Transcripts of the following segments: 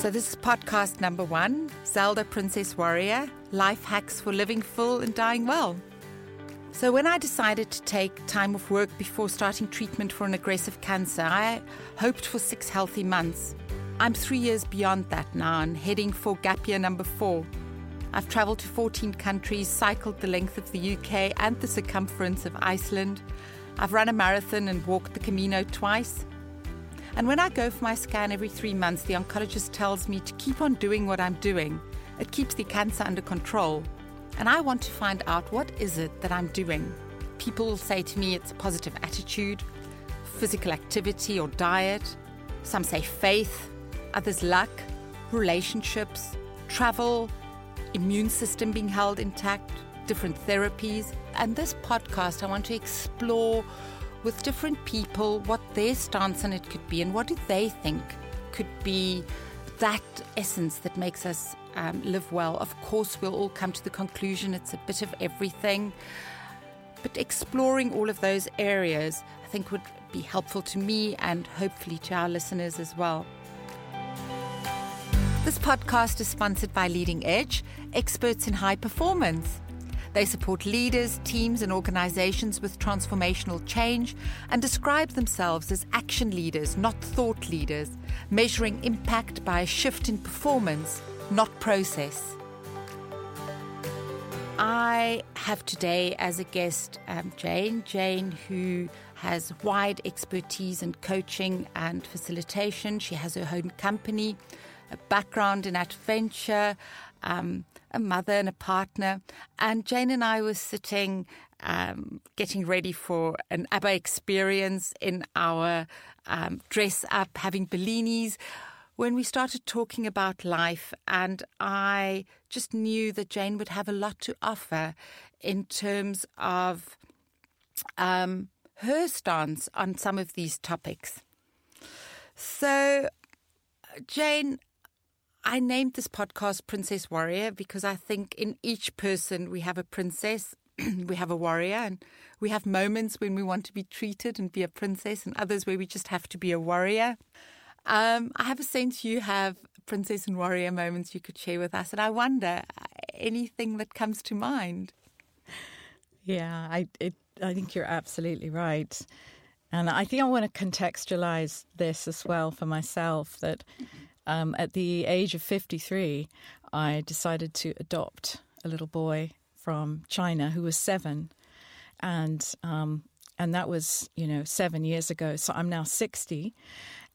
So, this is podcast number one Zelda Princess Warrior Life Hacks for Living Full and Dying Well. So, when I decided to take time off work before starting treatment for an aggressive cancer, I hoped for six healthy months. I'm three years beyond that now and heading for gap year number four. I've travelled to 14 countries, cycled the length of the UK and the circumference of Iceland. I've run a marathon and walked the Camino twice. And when I go for my scan every three months, the oncologist tells me to keep on doing what I'm doing. It keeps the cancer under control. And I want to find out what is it that I'm doing. People will say to me it's a positive attitude, physical activity or diet. Some say faith, others luck, relationships, travel, immune system being held intact, different therapies. And this podcast, I want to explore with different people what their stance on it could be and what do they think could be that essence that makes us um, live well. Of course, we'll all come to the conclusion it's a bit of everything. But exploring all of those areas, I think, would be helpful to me and hopefully to our listeners as well. This podcast is sponsored by Leading Edge, experts in high performance. They support leaders, teams, and organizations with transformational change and describe themselves as action leaders, not thought leaders, measuring impact by a shift in performance, not process. I have today as a guest um, Jane. Jane, who has wide expertise in coaching and facilitation. She has her own company, a background in adventure, um, a mother and a partner. And Jane and I were sitting, um, getting ready for an ABBA experience in our um, dress up, having Bellinis. When we started talking about life, and I just knew that Jane would have a lot to offer in terms of um, her stance on some of these topics. So, Jane, I named this podcast Princess Warrior because I think in each person we have a princess, we have a warrior, and we have moments when we want to be treated and be a princess, and others where we just have to be a warrior. Um, I have a sense you have princess and warrior moments you could share with us, and I wonder uh, anything that comes to mind. Yeah, I it, I think you're absolutely right. And I think I want to contextualize this as well for myself that um, at the age of 53, I decided to adopt a little boy from China who was seven. And um, and that was you know seven years ago. So I'm now sixty,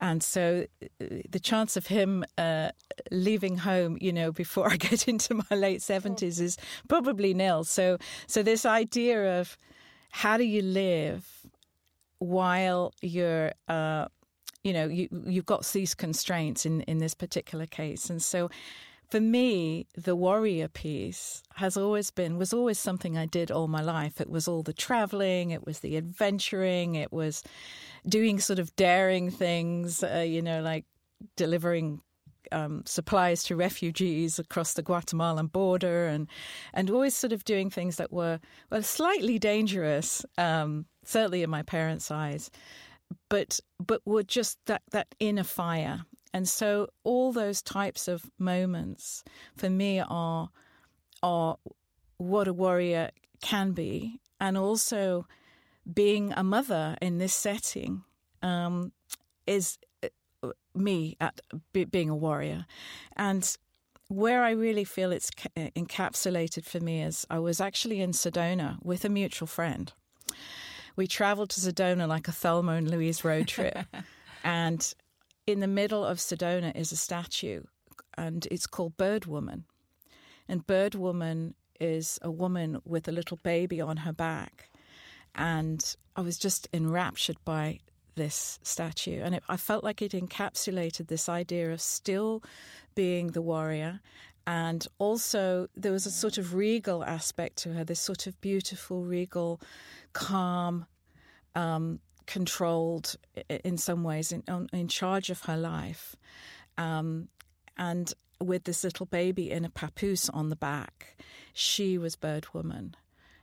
and so uh, the chance of him uh, leaving home, you know, before I get into my late seventies is probably nil. So so this idea of how do you live while you're uh, you know you you've got these constraints in in this particular case. And so for me the warrior piece has always been was always something I did all my life. It was all the traveling it was the adventuring it was doing sort of daring things uh, you know like delivering um, supplies to refugees across the Guatemalan border, and and always sort of doing things that were well slightly dangerous, um, certainly in my parents' eyes, but but were just that that inner fire. And so all those types of moments for me are are what a warrior can be, and also being a mother in this setting um, is uh, me at being a warrior, and where I really feel it's encapsulated for me is I was actually in Sedona with a mutual friend we traveled to Sedona like a Thelma and Louise road trip. and in the middle of Sedona is a statue, and it's called Bird Woman. And Bird Woman is a woman with a little baby on her back. And I was just enraptured by this statue. And it, I felt like it encapsulated this idea of still being the warrior. And also, there was a sort of regal aspect to her, this sort of beautiful, regal calm, um, controlled in some ways, in, in charge of her life. Um, and with this little baby in a papoose on the back, she was Bird Woman.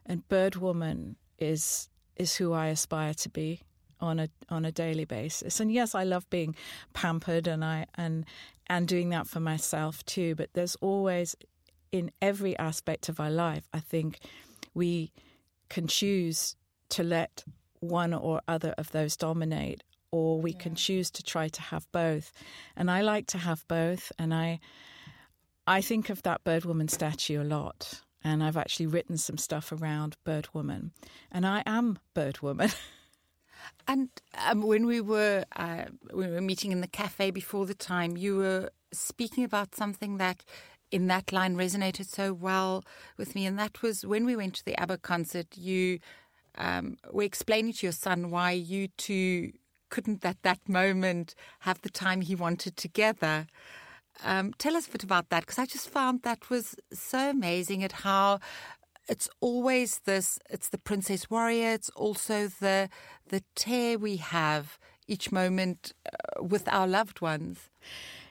And Bird Woman is is who I aspire to be on a on a daily basis. And yes, I love being pampered and I and and doing that for myself too. But there's always, in every aspect of our life, I think we can choose to let one or other of those dominate, or we yeah. can choose to try to have both. And I like to have both, and I. I think of that Bird Woman statue a lot, and I've actually written some stuff around Bird Woman, and I am Bird Woman. And um, when we were uh, we were meeting in the cafe before the time, you were speaking about something that in that line resonated so well with me, and that was when we went to the ABBA concert. You um, were explaining to your son why you two couldn't at that moment have the time he wanted together. Um, tell us a bit about that because I just found that was so amazing at how it's always this it's the princess warrior it's also the the tear we have each moment uh, with our loved ones.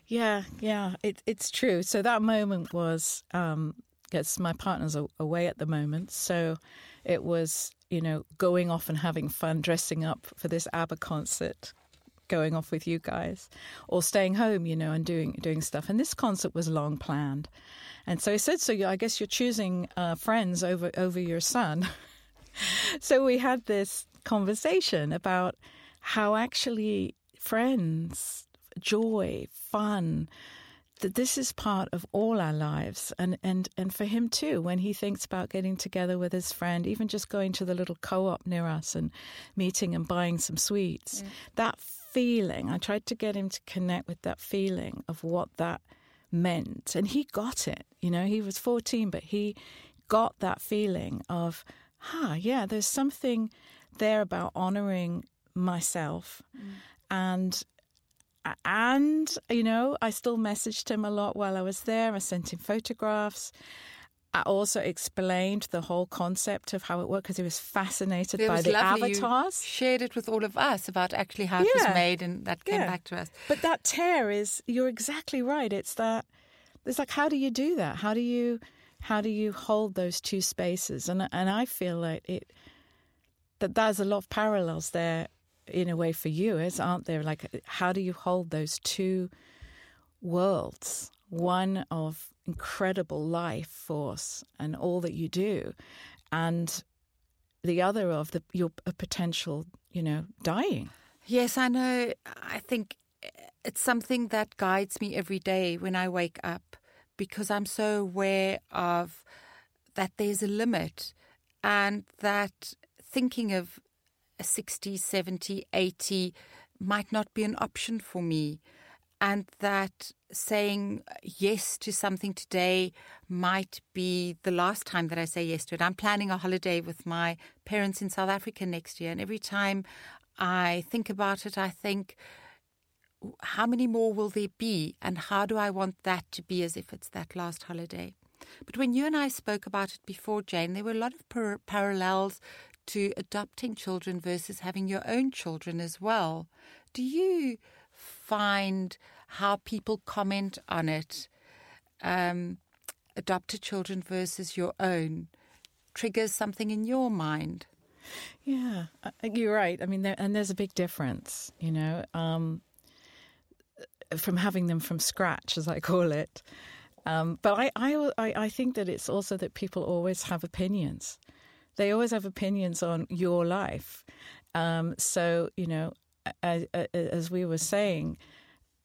Yeah yeah it, it's true. So that moment was um yes my partner's away at the moment. So it was you know going off and having fun dressing up for this abba concert going off with you guys or staying home you know and doing doing stuff and this concert was long planned and so he said, "So I guess you're choosing uh, friends over over your son." so we had this conversation about how actually friends, joy, fun, that this is part of all our lives and, and, and for him too when he thinks about getting together with his friend even just going to the little co-op near us and meeting and buying some sweets yeah. that feeling i tried to get him to connect with that feeling of what that meant. And he got it. You know, he was 14, but he got that feeling of, ah, yeah, there's something there about honoring myself. Mm. And and you know, I still messaged him a lot while I was there. I sent him photographs. I also explained the whole concept of how it worked because he was fascinated it by was the lovely. avatars. You shared it with all of us about actually how yeah. it was made, and that came yeah. back to us. But that tear is you're exactly right. It's that it's like how do you do that? How do you how do you hold those two spaces? And and I feel like it that there's a lot of parallels there in a way for you, is aren't there? Like how do you hold those two worlds? One of incredible life force and all that you do, and the other of the your potential, you know, dying. Yes, I know. I think it's something that guides me every day when I wake up because I'm so aware of that there's a limit and that thinking of a 60, 70, 80 might not be an option for me and that saying yes to something today might be the last time that I say yes to it. I'm planning a holiday with my parents in South Africa next year, and every time I think about it, I think, how many more will there be, and how do I want that to be as if it's that last holiday? But when you and I spoke about it before, Jane, there were a lot of par- parallels to adopting children versus having your own children as well. Do you find how people comment on it, um, adopted children versus your own, triggers something in your mind. Yeah, you're right. I mean, there, and there's a big difference, you know, um, from having them from scratch, as I call it. Um, but I, I, I think that it's also that people always have opinions. They always have opinions on your life. Um, so, you know, as, as we were saying,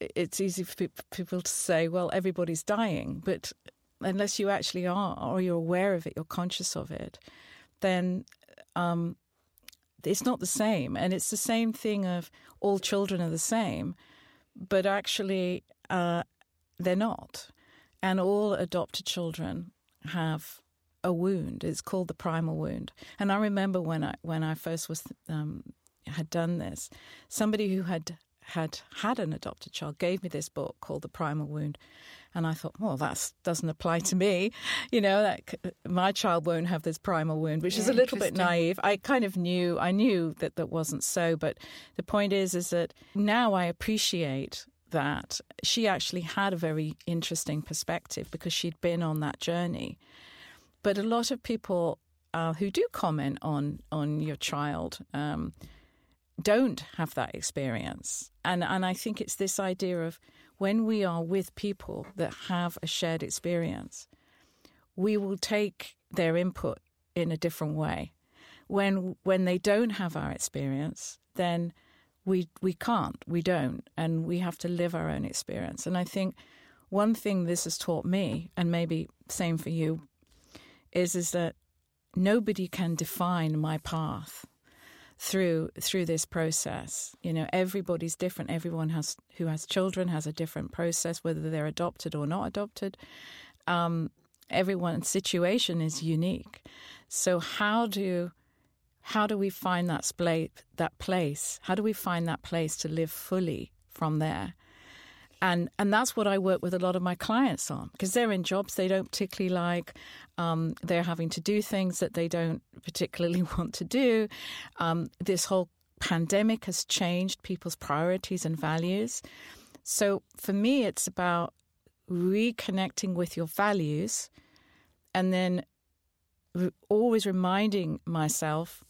it's easy for people to say, well, everybody's dying. But unless you actually are, or you're aware of it, you're conscious of it, then um, it's not the same. And it's the same thing of all children are the same, but actually uh, they're not. And all adopted children have a wound. It's called the primal wound. And I remember when I when I first was um, had done this, somebody who had had had an adopted child gave me this book called The Primal Wound. And I thought, well, that doesn't apply to me. You know, that my child won't have this primal wound, which yeah, is a little bit naive. I kind of knew, I knew that that wasn't so. But the point is, is that now I appreciate that she actually had a very interesting perspective because she'd been on that journey. But a lot of people uh, who do comment on on your child. Um, don't have that experience. And and I think it's this idea of when we are with people that have a shared experience, we will take their input in a different way. When when they don't have our experience, then we we can't, we don't, and we have to live our own experience. And I think one thing this has taught me, and maybe same for you, is is that nobody can define my path through through this process. You know, everybody's different. Everyone has who has children has a different process, whether they're adopted or not adopted. Um, everyone's situation is unique. So how do how do we find that splay, that place? How do we find that place to live fully from there? And and that's what I work with a lot of my clients on because they're in jobs they don't particularly like. Um, they're having to do things that they don't particularly want to do. Um, this whole pandemic has changed people's priorities and values. So for me, it's about reconnecting with your values, and then re- always reminding myself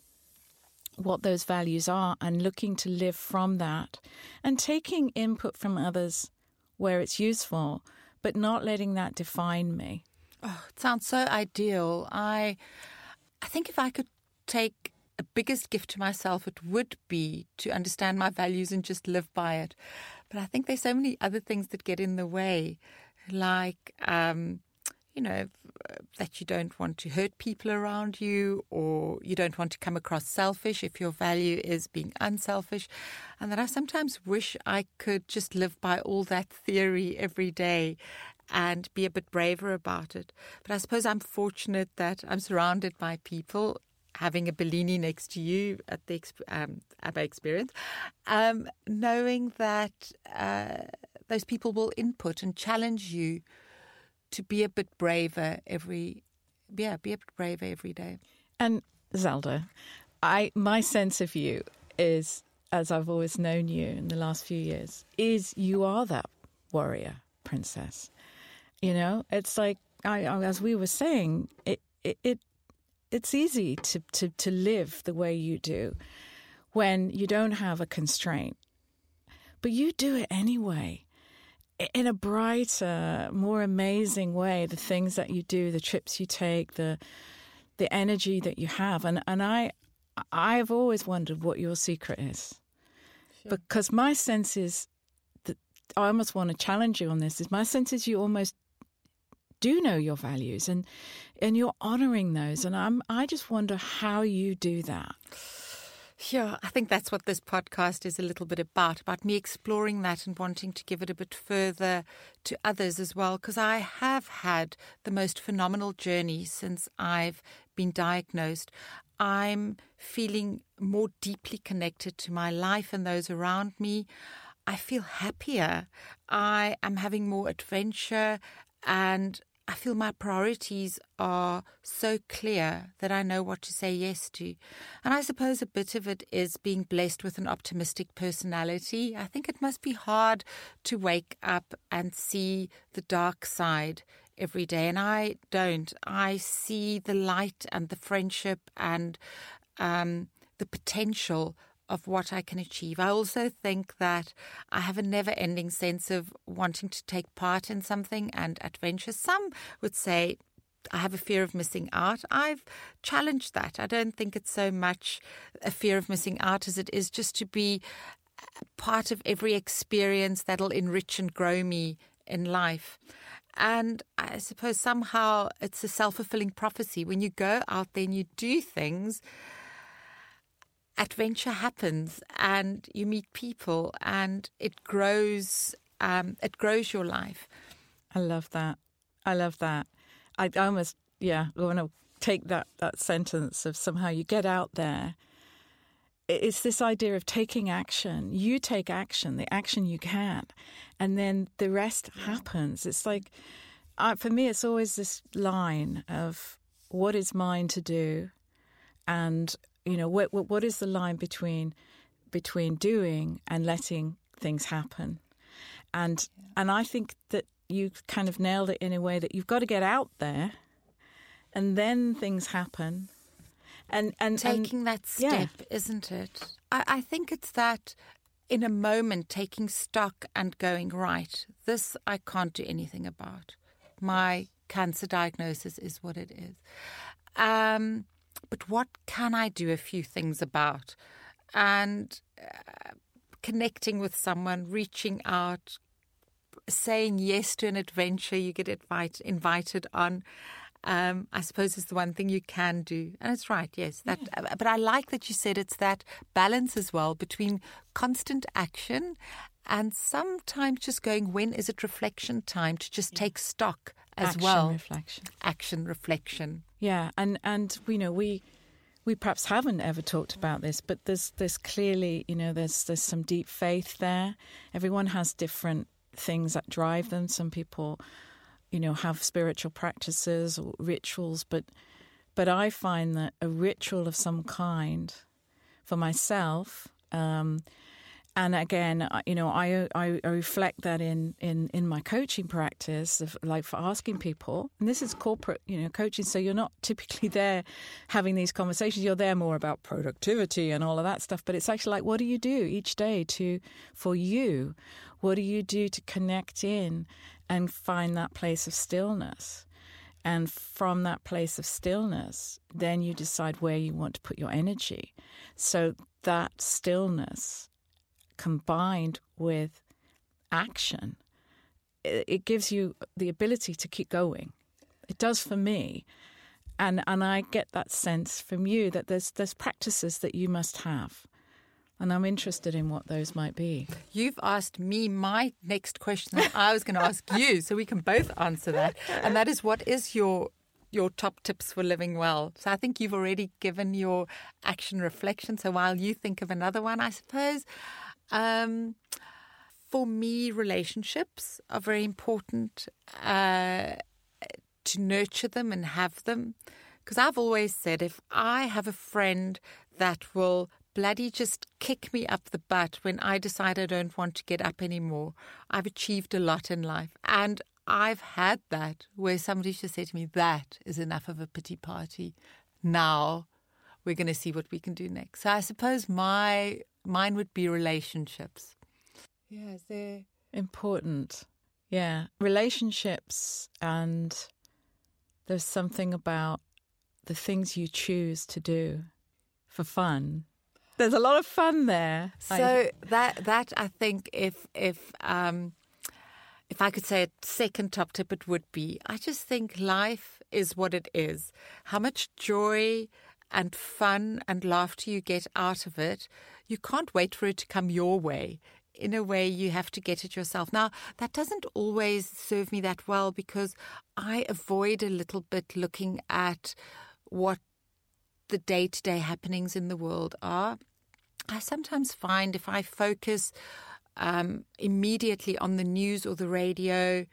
what those values are and looking to live from that and taking input from others where it's useful, but not letting that define me. Oh, it sounds so ideal. I I think if I could take a biggest gift to myself, it would be to understand my values and just live by it. But I think there's so many other things that get in the way, like um, you know, that you don't want to hurt people around you or you don't want to come across selfish if your value is being unselfish. And that I sometimes wish I could just live by all that theory every day and be a bit braver about it. But I suppose I'm fortunate that I'm surrounded by people having a Bellini next to you at the um, ABBA experience, um, knowing that uh, those people will input and challenge you to be a bit braver every yeah, be a bit braver every day. And Zelda, I my sense of you is as I've always known you in the last few years, is you are that warrior princess. You know, it's like I, as we were saying, it, it, it it's easy to, to, to live the way you do when you don't have a constraint. But you do it anyway in a brighter, more amazing way, the things that you do, the trips you take, the the energy that you have. And and I I've always wondered what your secret is. Sure. Because my sense is that I almost want to challenge you on this, is my sense is you almost do know your values and and you're honoring those. And I'm I just wonder how you do that. Yeah, I think that's what this podcast is a little bit about, about me exploring that and wanting to give it a bit further to others as well, because I have had the most phenomenal journey since I've been diagnosed. I'm feeling more deeply connected to my life and those around me. I feel happier. I am having more adventure and I feel my priorities are so clear that I know what to say yes to. And I suppose a bit of it is being blessed with an optimistic personality. I think it must be hard to wake up and see the dark side every day. And I don't. I see the light and the friendship and um, the potential of what I can achieve. I also think that I have a never ending sense of wanting to take part in something and adventure. Some would say I have a fear of missing out. I've challenged that. I don't think it's so much a fear of missing out as it is just to be part of every experience that'll enrich and grow me in life. And I suppose somehow it's a self fulfilling prophecy. When you go out there and you do things, adventure happens and you meet people and it grows um, it grows your life. I love that. I love that. I almost yeah i want to take that that sentence of somehow you get out there. It's this idea of taking action. You take action the action you can and then the rest happens. It's like uh, for me it's always this line of what is mine to do? and you know, what, what is the line between between doing and letting things happen? And yeah. and I think that you kind of nailed it in a way that you've got to get out there, and then things happen. And and taking and, that step, yeah. isn't it? I, I think it's that in a moment taking stock and going, right, this I can't do anything about. My cancer diagnosis is what it is. Um, but what can I do a few things about? And uh, connecting with someone, reaching out, saying yes to an adventure you get invite, invited on. Um, I suppose is the one thing you can do, and it's right. Yes, that. Yeah. Uh, but I like that you said it's that balance as well between constant action and sometimes just going. When is it reflection time to just take stock as action, well? Reflection, action, reflection. Yeah, and and you know we we perhaps haven't ever talked about this, but there's there's clearly you know there's there's some deep faith there. Everyone has different things that drive them. Some people you know, have spiritual practices or rituals, but but I find that a ritual of some kind for myself, um, and again, you know, I, I, reflect that in, in, in my coaching practice, of, like for asking people, and this is corporate, you know, coaching. So you're not typically there having these conversations. You're there more about productivity and all of that stuff. But it's actually like, what do you do each day to for you? What do you do to connect in and find that place of stillness. And from that place of stillness, then you decide where you want to put your energy. So that stillness combined with action, it gives you the ability to keep going. It does for me. And and I get that sense from you that there's there's practices that you must have and I'm interested in what those might be. You've asked me my next question that I was going to ask you, so we can both answer that. And that is what is your your top tips for living well? So I think you've already given your action reflection. So while you think of another one, I suppose um, for me, relationships are very important uh, to nurture them and have them. Because I've always said if I have a friend that will bloody just kick me up the butt when I decide I don't want to get up anymore. I've achieved a lot in life. And I've had that where somebody just said to me, That is enough of a pity party. Now we're going to see what we can do next. So I suppose my mine would be relationships. Yeah, they're important. Yeah, relationships, and there's something about the things you choose to do for fun there's a lot of fun there. So that that I think if if um, if I could say a second top tip, it would be I just think life is what it is. How much joy and fun and laughter you get out of it, you can't wait for it to come your way. In a way, you have to get it yourself. Now, that doesn't always serve me that well because I avoid a little bit looking at what the day to day happenings in the world are. I sometimes find if I focus um, immediately on the news or the radio,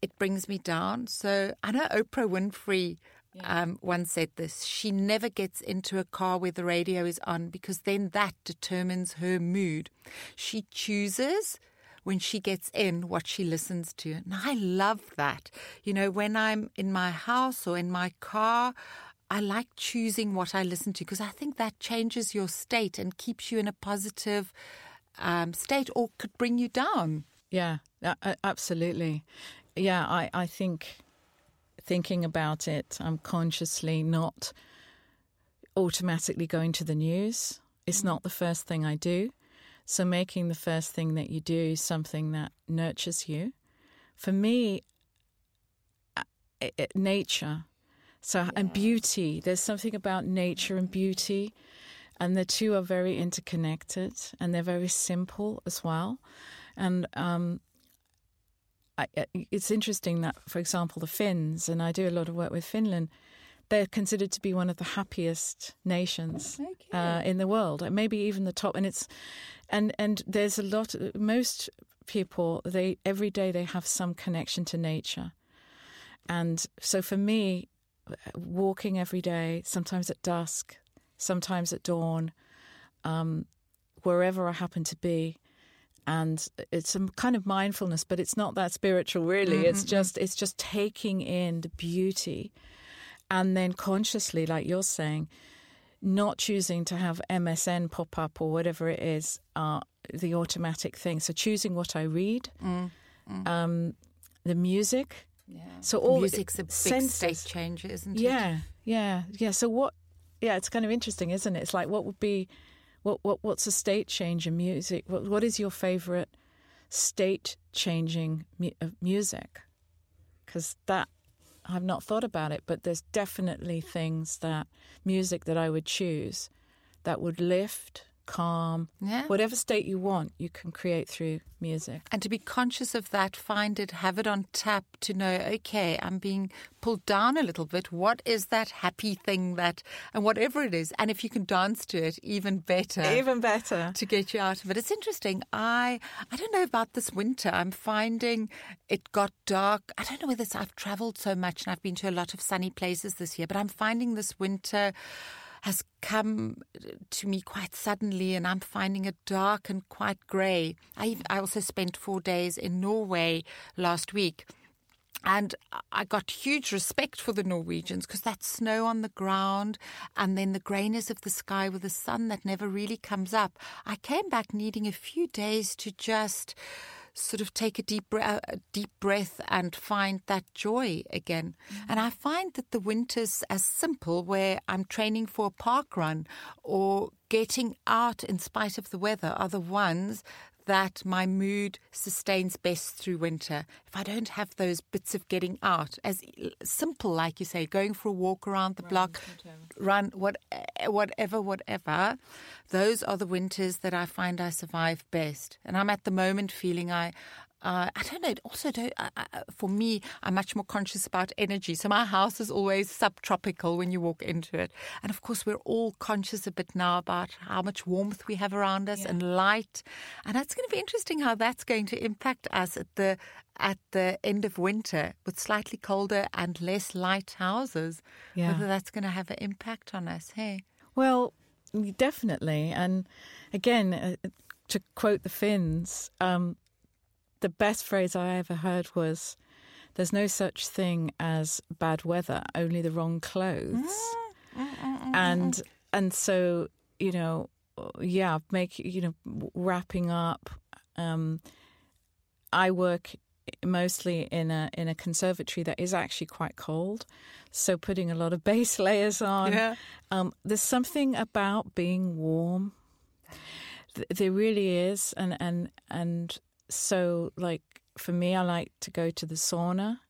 it brings me down. So I know Oprah Winfrey yeah. um, once said this. She never gets into a car where the radio is on because then that determines her mood. She chooses when she gets in what she listens to. And I love that. You know, when I'm in my house or in my car, I like choosing what I listen to because I think that changes your state and keeps you in a positive um, state or could bring you down. Yeah, absolutely. Yeah, I, I think thinking about it, I'm consciously not automatically going to the news. It's mm. not the first thing I do. So making the first thing that you do something that nurtures you. For me, nature so, yeah. and beauty, there's something about nature and beauty, and the two are very interconnected and they're very simple as well. And um, I, it's interesting that, for example, the Finns, and I do a lot of work with Finland, they're considered to be one of the happiest nations okay. uh, in the world, maybe even the top. And it's and and there's a lot. Most people they every day they have some connection to nature, and so for me, walking every day, sometimes at dusk, sometimes at dawn, um, wherever I happen to be. And it's some kind of mindfulness, but it's not that spiritual, really. Mm-hmm. It's just it's just taking in the beauty, and then consciously, like you're saying, not choosing to have MSN pop up or whatever it is, uh, the automatic thing. So choosing what I read, Mm. um, the music. Yeah. So all music's a big senses. state changer, isn't it? Yeah, yeah, yeah. So what? Yeah, it's kind of interesting, isn't it? It's like what would be, what what what's a state change in music? What what is your favorite state changing mu- music? Because that I've not thought about it, but there's definitely things that music that I would choose that would lift, calm, Yeah. whatever state you want, you can create through music. And to be conscious of that, find it, have it on tap to know, okay, I'm being pulled down a little bit. What is that happy thing that, and whatever it is, and if you can dance to it, even better. Even better. to get you out of it. It's interesting. I I don't know about this winter. I'm finding it got dark. I don't know whether it's I've traveled so much and I've been to a lot of sunny places this year, but I'm finding this winter has come uh, to me quite suddenly and I'm finding it dark and quite grey. I I also spent 4 days in Norway last week. And I got huge respect for the Norwegians because that snow on the ground and then the greyness of the sky with the sun that never really comes up. I came back needing a few days to just sort of take a deep, bre- uh, a deep breath and find that joy again. Mm-hmm. And I find that the winters as simple where I'm training for a park run or getting out in spite of the weather are the ones that my mood sustains best through winter. If I don't have those bits of getting out, as simple, like you say, going for a walk around the block, run, what, whatever, whatever, those are the winters that I find I survive best. And I'm at the moment feeling I. Uh, I don't know. Also, don't, for me, I'm much more conscious about energy. So my house is always subtropical when you walk into it, and of course, we're all conscious a bit now about how much warmth we have around us and light, and that's going to be interesting how that's going to impact us at the at the end of winter with slightly colder and less light houses. Yeah. Whether that's going to have an impact on us. Hey. Well, definitely. And again, uh, to quote the Finns, um, the best phrase I ever heard was, "There's no such thing as bad weather, only the wrong clothes." Mm, mm, mm, and and so you know, yeah, make you know, wrapping up. Um, I work mostly in a in a conservatory that is actually quite cold, so putting a lot of base layers on. Yeah. Um, there's something about being warm. There really is, and and and so like for me, I like to go to the sauna,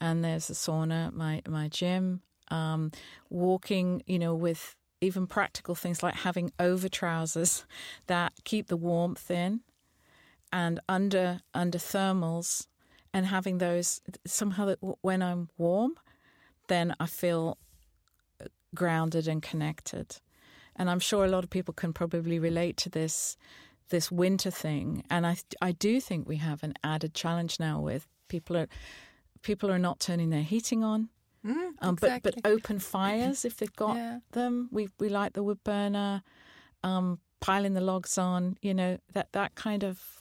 and there's a sauna my my gym. Um, walking, you know, with even practical things like having over trousers that keep the warmth in, and under under thermals, and having those somehow that when I'm warm, then I feel grounded and connected. And I'm sure a lot of people can probably relate to this this winter thing. And I I do think we have an added challenge now with people are people are not turning their heating on. Mm, Um, but but open fires if they've got Yeah. them. We we light the wood burner, um, piling the logs on. You know that that kind of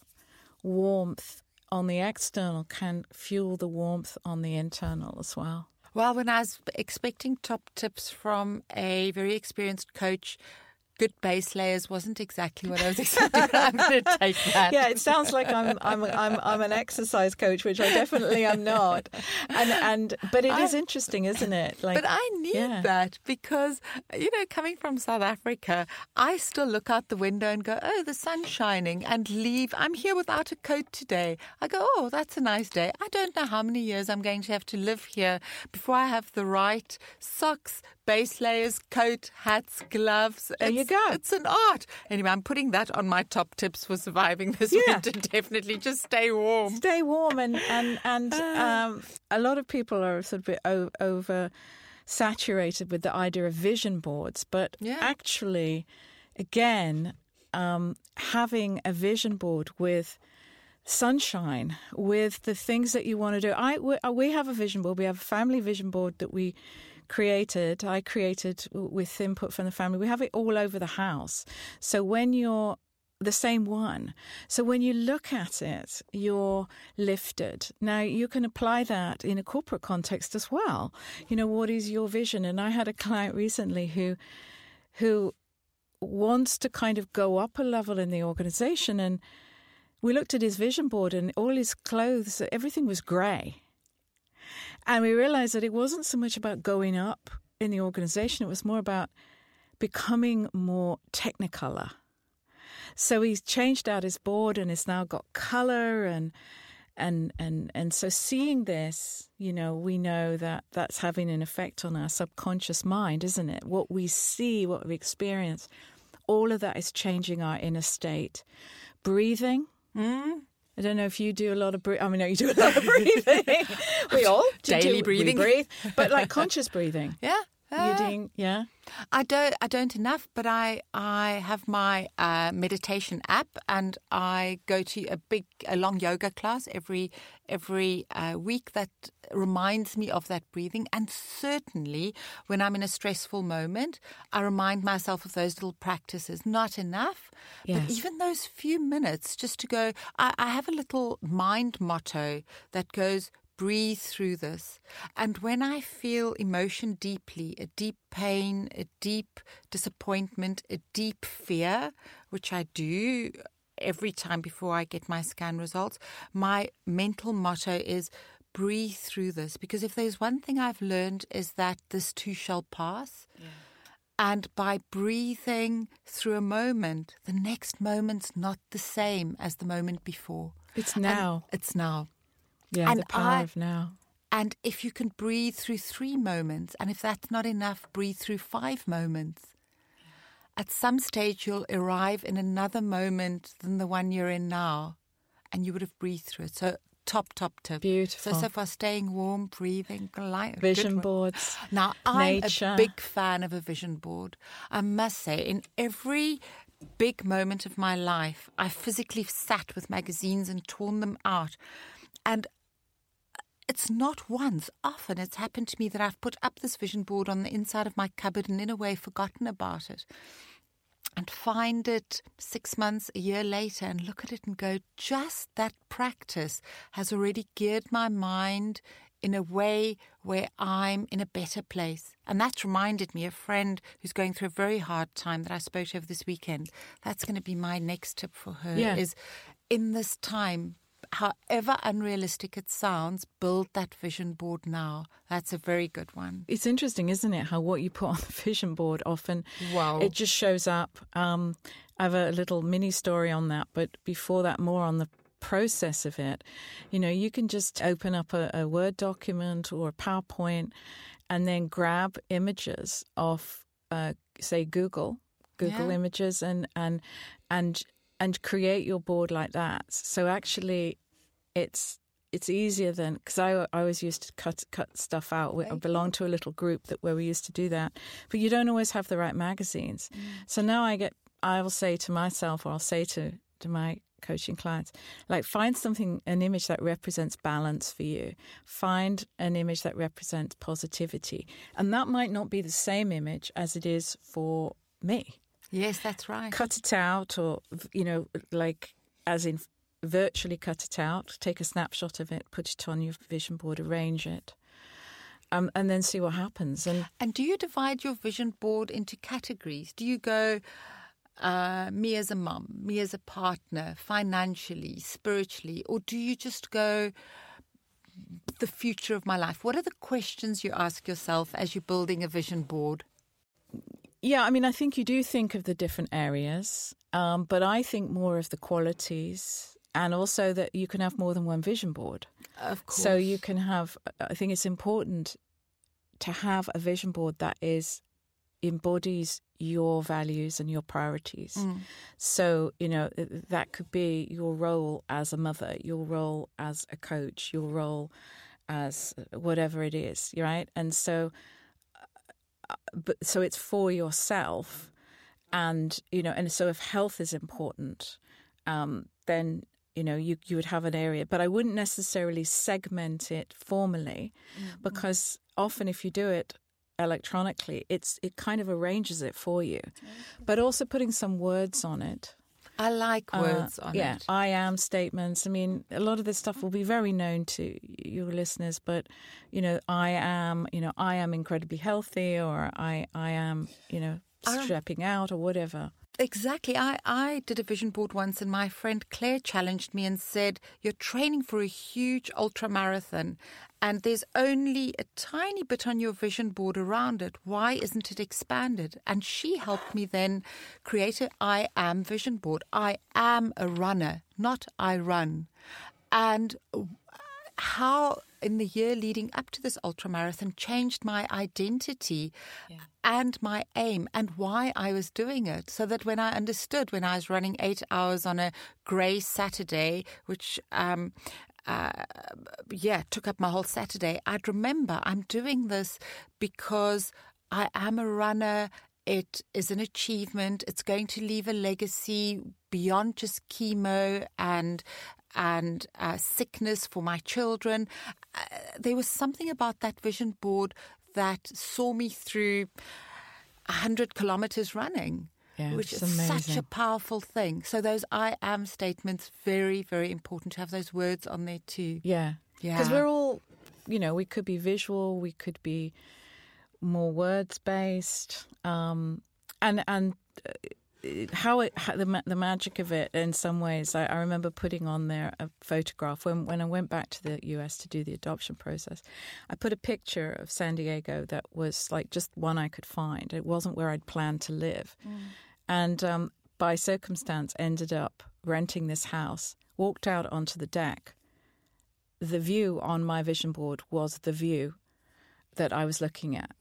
warmth on the external can fuel the warmth on the internal as well. Well, when I was expecting top tips from a very experienced coach, good base layers wasn't exactly what I was expecting. I'm going to take that. yeah, it sounds like I'm I'm I'm I'm an exercise coach, which I definitely am not. And and but it is I- interesting, isn't it? Like But I need yeah. that because, you know, coming from South Africa, I still look out the window and go, oh, the sun's shining, and leave. I'm here without a coat today. I go, oh, that's a nice day. I don't know how many years I'm going to have to live here before I have the right socks, base layers, coat, hats, gloves. There you It's- go. It's an art. Anyway, I'm putting that on my top tips for surviving this Yeah. winter. Definitely just stay warm. stay warm and and and um, a lot of people are sort of over saturated with the idea of vision boards, but Yeah. actually, again, um, having a vision board with sunshine with the things that you want to do. I we, uh, we have a vision board. We have a family vision board that we created. I created with input from the family. We have it all over the house. So when you're the same one. So when you look at it, you're lifted. Now you can apply that in a corporate context as well. You know, what is your vision? And I had a client recently who who wants to kind of go up a level in the organization. And we looked at his vision board and all his clothes, everything was grey. And we realized that it wasn't so much about going up in the organization, it was more about becoming more technicolor. So he's changed out his board and has now got color and and and and so seeing this, you know, we know that that's having an effect on our subconscious mind, isn't it? What we see, what we experience, all of that is changing our inner state. Breathing. Mm. I don't know if you do a lot of breathing. I mean, no, you do a lot of breathing. we all daily do, breathing, breathe, but like conscious breathing. Yeah, you're doing, yeah. I don't. I don't enough, but I I have my uh, meditation app, and I go to a big, a long yoga class every every uh, week that reminds me of that breathing. And certainly, when I'm in a stressful moment, I remind myself of those little practices. Not enough, yes. but even those few minutes just to go. I, I have a little mind motto that goes breathe through this. And when I feel emotion deeply, a deep pain, a deep disappointment, a deep fear, which I do every time before I get my scan results, my mental motto is breathe through this. Because if there's one thing I've learned is that this too shall pass. Yeah. And by breathing through a moment, the next moment's not the same as the moment before. It's now. And it's now. Yeah, and the power I, of now. And if you can breathe through three moments, and if that's not enough, breathe through five moments. At some stage, you'll arrive in another moment than the one you're in now, and you would have breathed through it. So, top, top tip. Beautiful. So, so far, staying warm, breathing, light, vision boards. Now, I'm nature. a big fan of a vision board. I must say, in every big moment of my life, I physically sat with magazines and torn them out. And it's not once, often it's happened to me that I've put up this vision board on the inside of my cupboard and in a way forgotten about it. And find it six months, a year later, and look at it and go, just that practice has already geared my mind in a way where I'm in a better place. And that's reminded me, a friend who's going through a very hard time that I spoke to over this weekend. That's going to be my next tip for her yeah. is in this time, however unrealistic it sounds, build that vision board now. That's a very good one. It's interesting, isn't it? How what you put on the vision board often wow. it just shows up. Um, I have a little mini story on that, but before that, more on the process of it. You know, you can just open up a, a Word document or a PowerPoint and then grab images of, uh, say, Google. Google Yeah. images and and and and create your board like that. So actually, it's it's easier than because I, I always used to cut cut stuff out. We, I belong to a little group that where we used to do that, but you don't always have the right magazines. Mm. So now I get I will say to myself, or I'll say to to my coaching clients, like find something an image that represents balance for you. Find an image that represents positivity, and that might not be the same image as it is for me Yes, that's right. cut it out or you know like as in virtually cut it out take a snapshot of it put it on your vision board arrange it um, and then see what happens and And do you divide your vision board into categories? Do you go, uh, me as a mum, me as a partner, financially, spiritually, or do you just go, the future of my life? What are the questions you ask yourself as you're building a vision board? Yeah i mean i think you do think of the different areas um, but i think more of the qualities and also that you can have more than one vision board Of course. So you can have, I think it's important to have a vision board that is embodies your values and your priorities. Mm. So, you know, that could be your role as a mother, your role as a coach, your role as whatever it is, right? And so, uh, but so it's for yourself. And, you know, and so if health is important, um, then you know you you would have an area but i wouldn't necessarily segment it formally Mm-hmm. because often if you do it electronically it's it kind of arranges it for you but also putting some words on it I like uh, words on yeah it. i am statements i mean a lot of this stuff will be very known to your listeners but you know i am you know i am incredibly healthy or i i am you know stepping out or whatever. Exactly. I, I did a vision board once, and my friend Claire challenged me and said, You're training for a huge ultra marathon, and there's only a tiny bit on your vision board around it. Why isn't it expanded? And she helped me then create a I am vision board. I am a runner, not I run. And how in the year leading up to this ultra marathon changed my identity yeah. and my aim and why I was doing it. So that when I understood when I was running eight hours on a grey Saturday, which um, uh, yeah, took up my whole Saturday. I'd remember I'm doing this because I am a runner. It is an achievement. It's going to leave a legacy beyond just chemo and and uh, sickness for my children. Uh, there was something about that vision board that saw me through 100 kilometers running. Yeah, which is amazing. such a powerful thing. So those I am statements very very important to have those words on there too. Yeah. Yeah. Cuz we're all you know, we could be visual, we could be more words based um and and uh, how it how the the magic of it in some ways I, I, remember putting on there a photograph when when I went back to the US to do the adoption process. I put a picture of San Diego that was like just one I could find. It wasn't where I'd planned to live. Mm. and um, by circumstance ended up renting this house walked out onto the deck. The view on my vision board was the view that I was looking at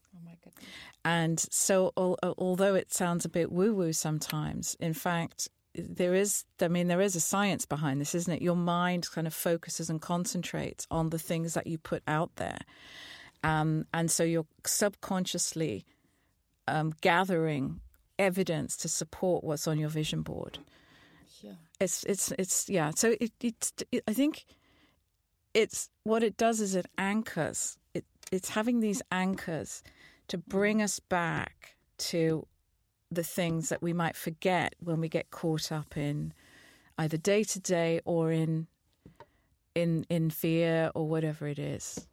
and so, although it sounds a bit woo woo sometimes, in fact, there is, I mean, there is a science behind this, isn't it? Your mind kind of focuses and concentrates on the things that you put out there. Um, and so you're subconsciously um, gathering evidence to support what's on your vision board. Yeah. It's, it's, it's, yeah. So it, it's, it, I think it's, what it does is it anchors, it, it's having these anchors to bring us back to the things that we might forget when we get caught up in either day to day or in in in fear or whatever it is.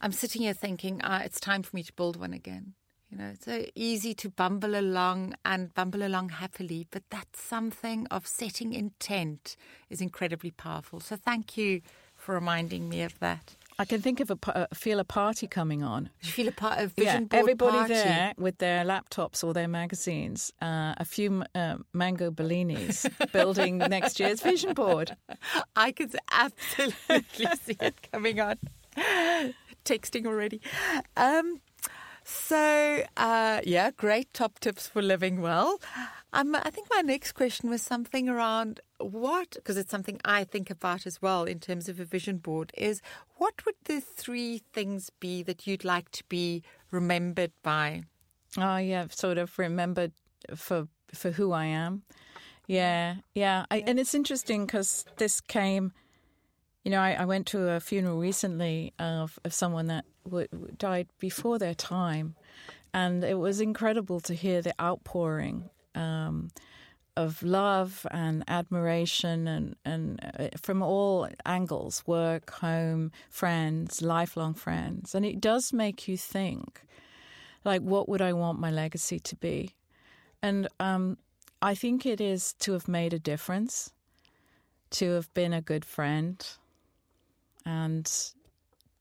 I'm sitting here thinking, ah, it's time for me to build one again. You know, it's so easy to bumble along and bumble along happily, but that something of setting intent is incredibly powerful. So thank you for reminding me of that. I can think of a uh, feel a party coming on. You feel a part of vision yeah, board everybody party. there with their laptops or their magazines, uh, a few uh, mango bellinis building next year's vision board. I can absolutely see it coming on. Texting already. Um, so, uh, yeah, great top tips for living well. Um, I think my next question was something around what, because it's something I think about as well in terms of a vision board, is what would the three things be that you'd like to be remembered by? Oh, yeah, sort of remembered for for who I am. Yeah, yeah. I, and it's interesting because this came, you know, I, I, went to a funeral recently of, of someone that w- died before their time. And it was incredible to hear the outpouring um, of love and admiration and, and uh, from all angles work, home, friends, lifelong friends. And it does make you think like, what would I want my legacy to be? And um, I think it is to have made a difference, to have been a good friend, and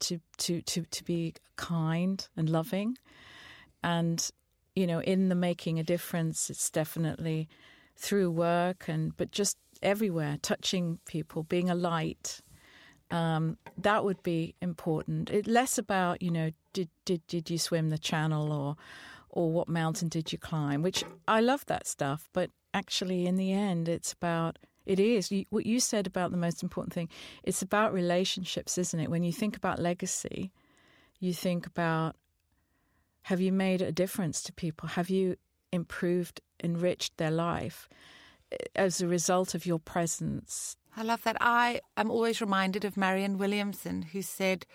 to to to to be kind and loving, and you know, in the making a difference, it's definitely through work and but just everywhere, touching people, being a light. Um, that would be important. It less about you know did did did you swim the channel or or what mountain did you climb, which I love that stuff. But actually, in the end, it's about it is what you said about the most important thing. It's about relationships, isn't it? When you think about legacy, you think about have you made a difference to people? Have you improved, enriched their life eh, as a result of your presence? I love that. I am always reminded of Marianne Williamson, who said,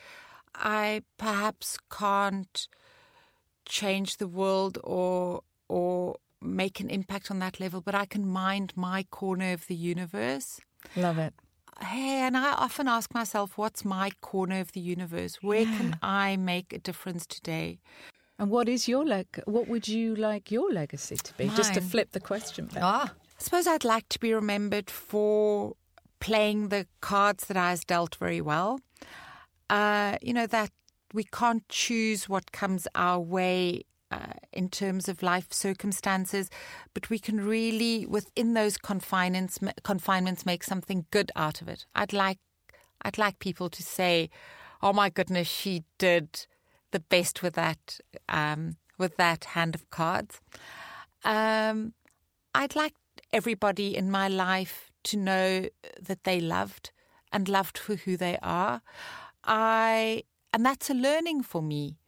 I perhaps can't change the world or or make an impact on that level, but I can mind my corner of the universe. Love it. Hey, and I often ask myself, what's my corner of the universe? Where yeah. can I make a difference today? And what is your leg? What would you like your legacy to be? Just to flip the question back. Ah, I suppose I'd like to be remembered for playing the cards that I was dealt very well. Uh, you know, that we can't choose what comes our way uh, in terms of life circumstances, but we can really, within those confinements, confinements, make something good out of it. I'd like, I'd like people to say, "Oh my goodness, she did the best with that, um, with that hand of cards." Um, I'd like everybody in my life to know that they loved and loved for who they are. I and that's a learning for me.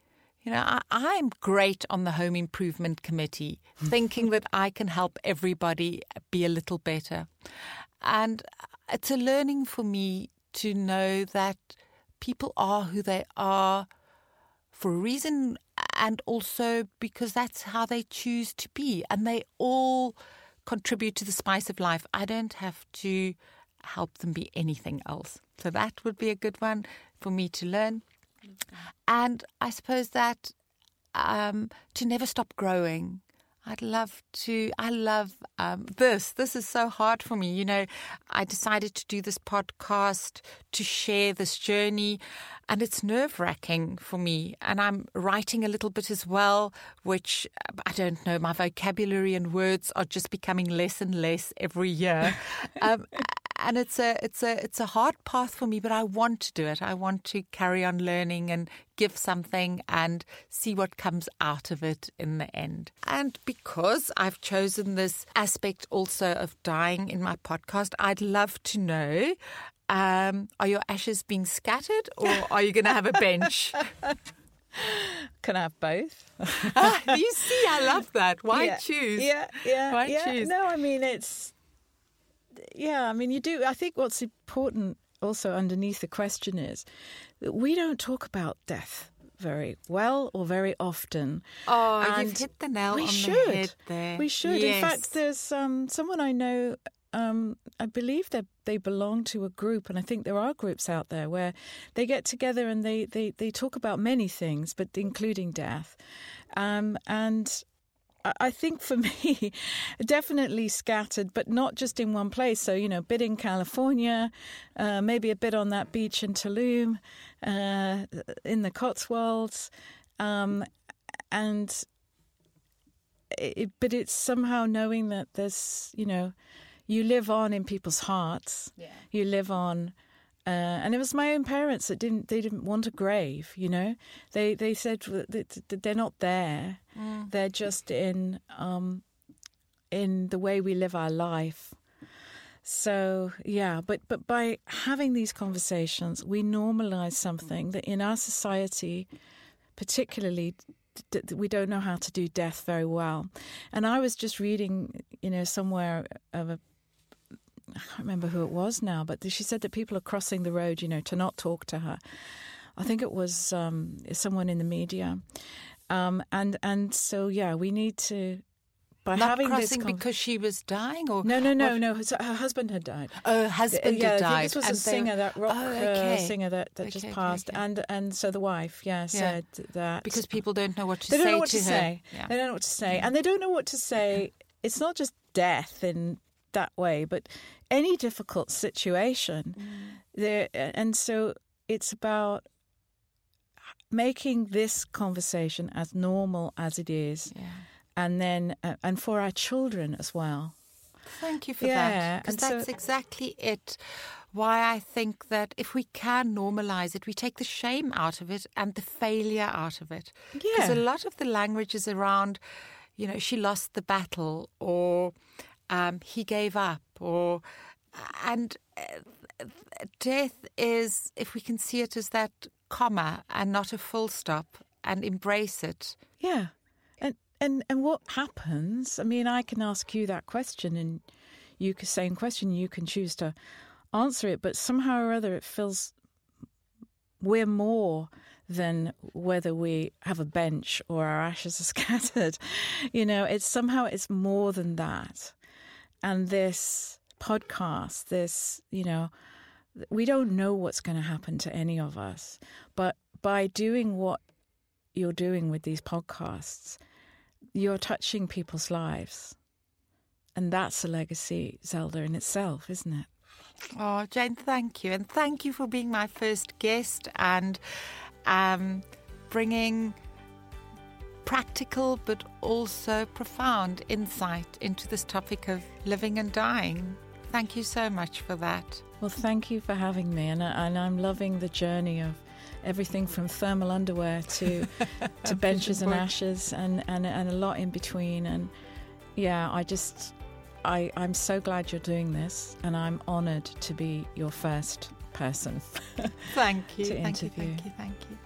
You know, I, I'm great on the home improvement committee, thinking that I can help everybody be a little better. And it's a learning for me to know that people are who they are for a reason and also because that's how they choose to be. And they all contribute to the spice of life. I don't have to help them be anything else. So that would be a good one for me to learn. And I suppose that um, to never stop growing. I'd love to. I love um, this. This is so hard for me. You know, I decided to do this podcast to share this journey, and it's nerve wracking for me. And I'm writing a little bit as well, which I don't know. My vocabulary and words are just becoming less and less every year. um, and it's a it's a it's a hard path for me, but I want to do it. I want to carry on learning and give something and see what comes out of it in the end. And because I've chosen this aspect also of dying in my podcast, I'd love to know. Um, are your ashes being scattered or are you going to have a bench? Can I have both? ah, you see, I love that. Why yeah. choose? Yeah, yeah. Why yeah. choose? No, I mean it's yeah, I mean you do I think what's important also underneath the question is that we don't talk about death very well or very often. Oh, And you've hit the nail we on should. the head there. We should. Yes. In fact, there's um, someone I know. Um, I believe that they belong to a group, and I think there are groups out there where they get together and they, they, they talk about many things, but including death. Um, and I- think for me, definitely scattered, but not just in one place. So, you know, a bit in California, uh, maybe a bit on that beach in Tulum, uh, in the Cotswolds. Um, and it, but it's somehow knowing that there's, you know, you live on in people's hearts. Yeah. You live on. Uh, and it was my own parents that didn't. They didn't want a grave. You know, they they said that they're not there. They're just in um, in the way we live our life. So yeah, but but by having these conversations, we normalize something that in our society, particularly, we don't know how to do death very well. And I was just reading, you know, somewhere of a I can't remember who it was now, but she said that people are crossing the road, you know, to not talk to her. I think it was um, someone in the media, um, and and so yeah, we need to by Not having this crossing con- because she was dying, or no, no, no, what- no. Her, husband had died. Oh, her husband yeah, had died. this was a singer, that rock Oh, uh, singer that, that just Okay, okay, passed, okay. and and so the wife, yeah, said that because people don't know what to they say don't know what to, to, her. say. Yeah. They don't know what to say, and they don't know what to say. It's not just death in that way, but any difficult situation. Mm. There, and so it's about making this conversation as normal as it is, Yeah. and then uh, and for our children as well. Thank you for Yeah, that. Because and so- that's exactly it. Why I think that if we can normalize it, we take the shame out of it and the failure out of it. Because Yeah. a lot of the language is around, you know, she lost the battle or um, he gave up or, and uh, death is, if we can see it as that comma and not a full stop and embrace it. Yeah. And and and what happens? I mean, I can ask you that question and you can same question, you can choose to answer it, but somehow or other it feels we're more than whether we have a bench or our ashes are scattered. You know, it's somehow it's more than that. And this podcast, this, you know, we don't know what's going to happen to any of us, but by doing what you're doing with these podcasts, you're touching people's lives. And that's a legacy, Zelda, in itself, isn't it? Oh, Jane, thank you. And thank you for being my first guest and um, bringing practical but also profound insight into this topic of living and dying. Thank you so much for that. Well, thank you for having me, and, uh, and I'm loving the journey of everything from thermal underwear to to benches and ashes, and, and and a lot in between. And yeah, I just I I'm so glad you're doing this, and I'm honoured to be your first person. thank you. to thank interview. you. Thank you. Thank you.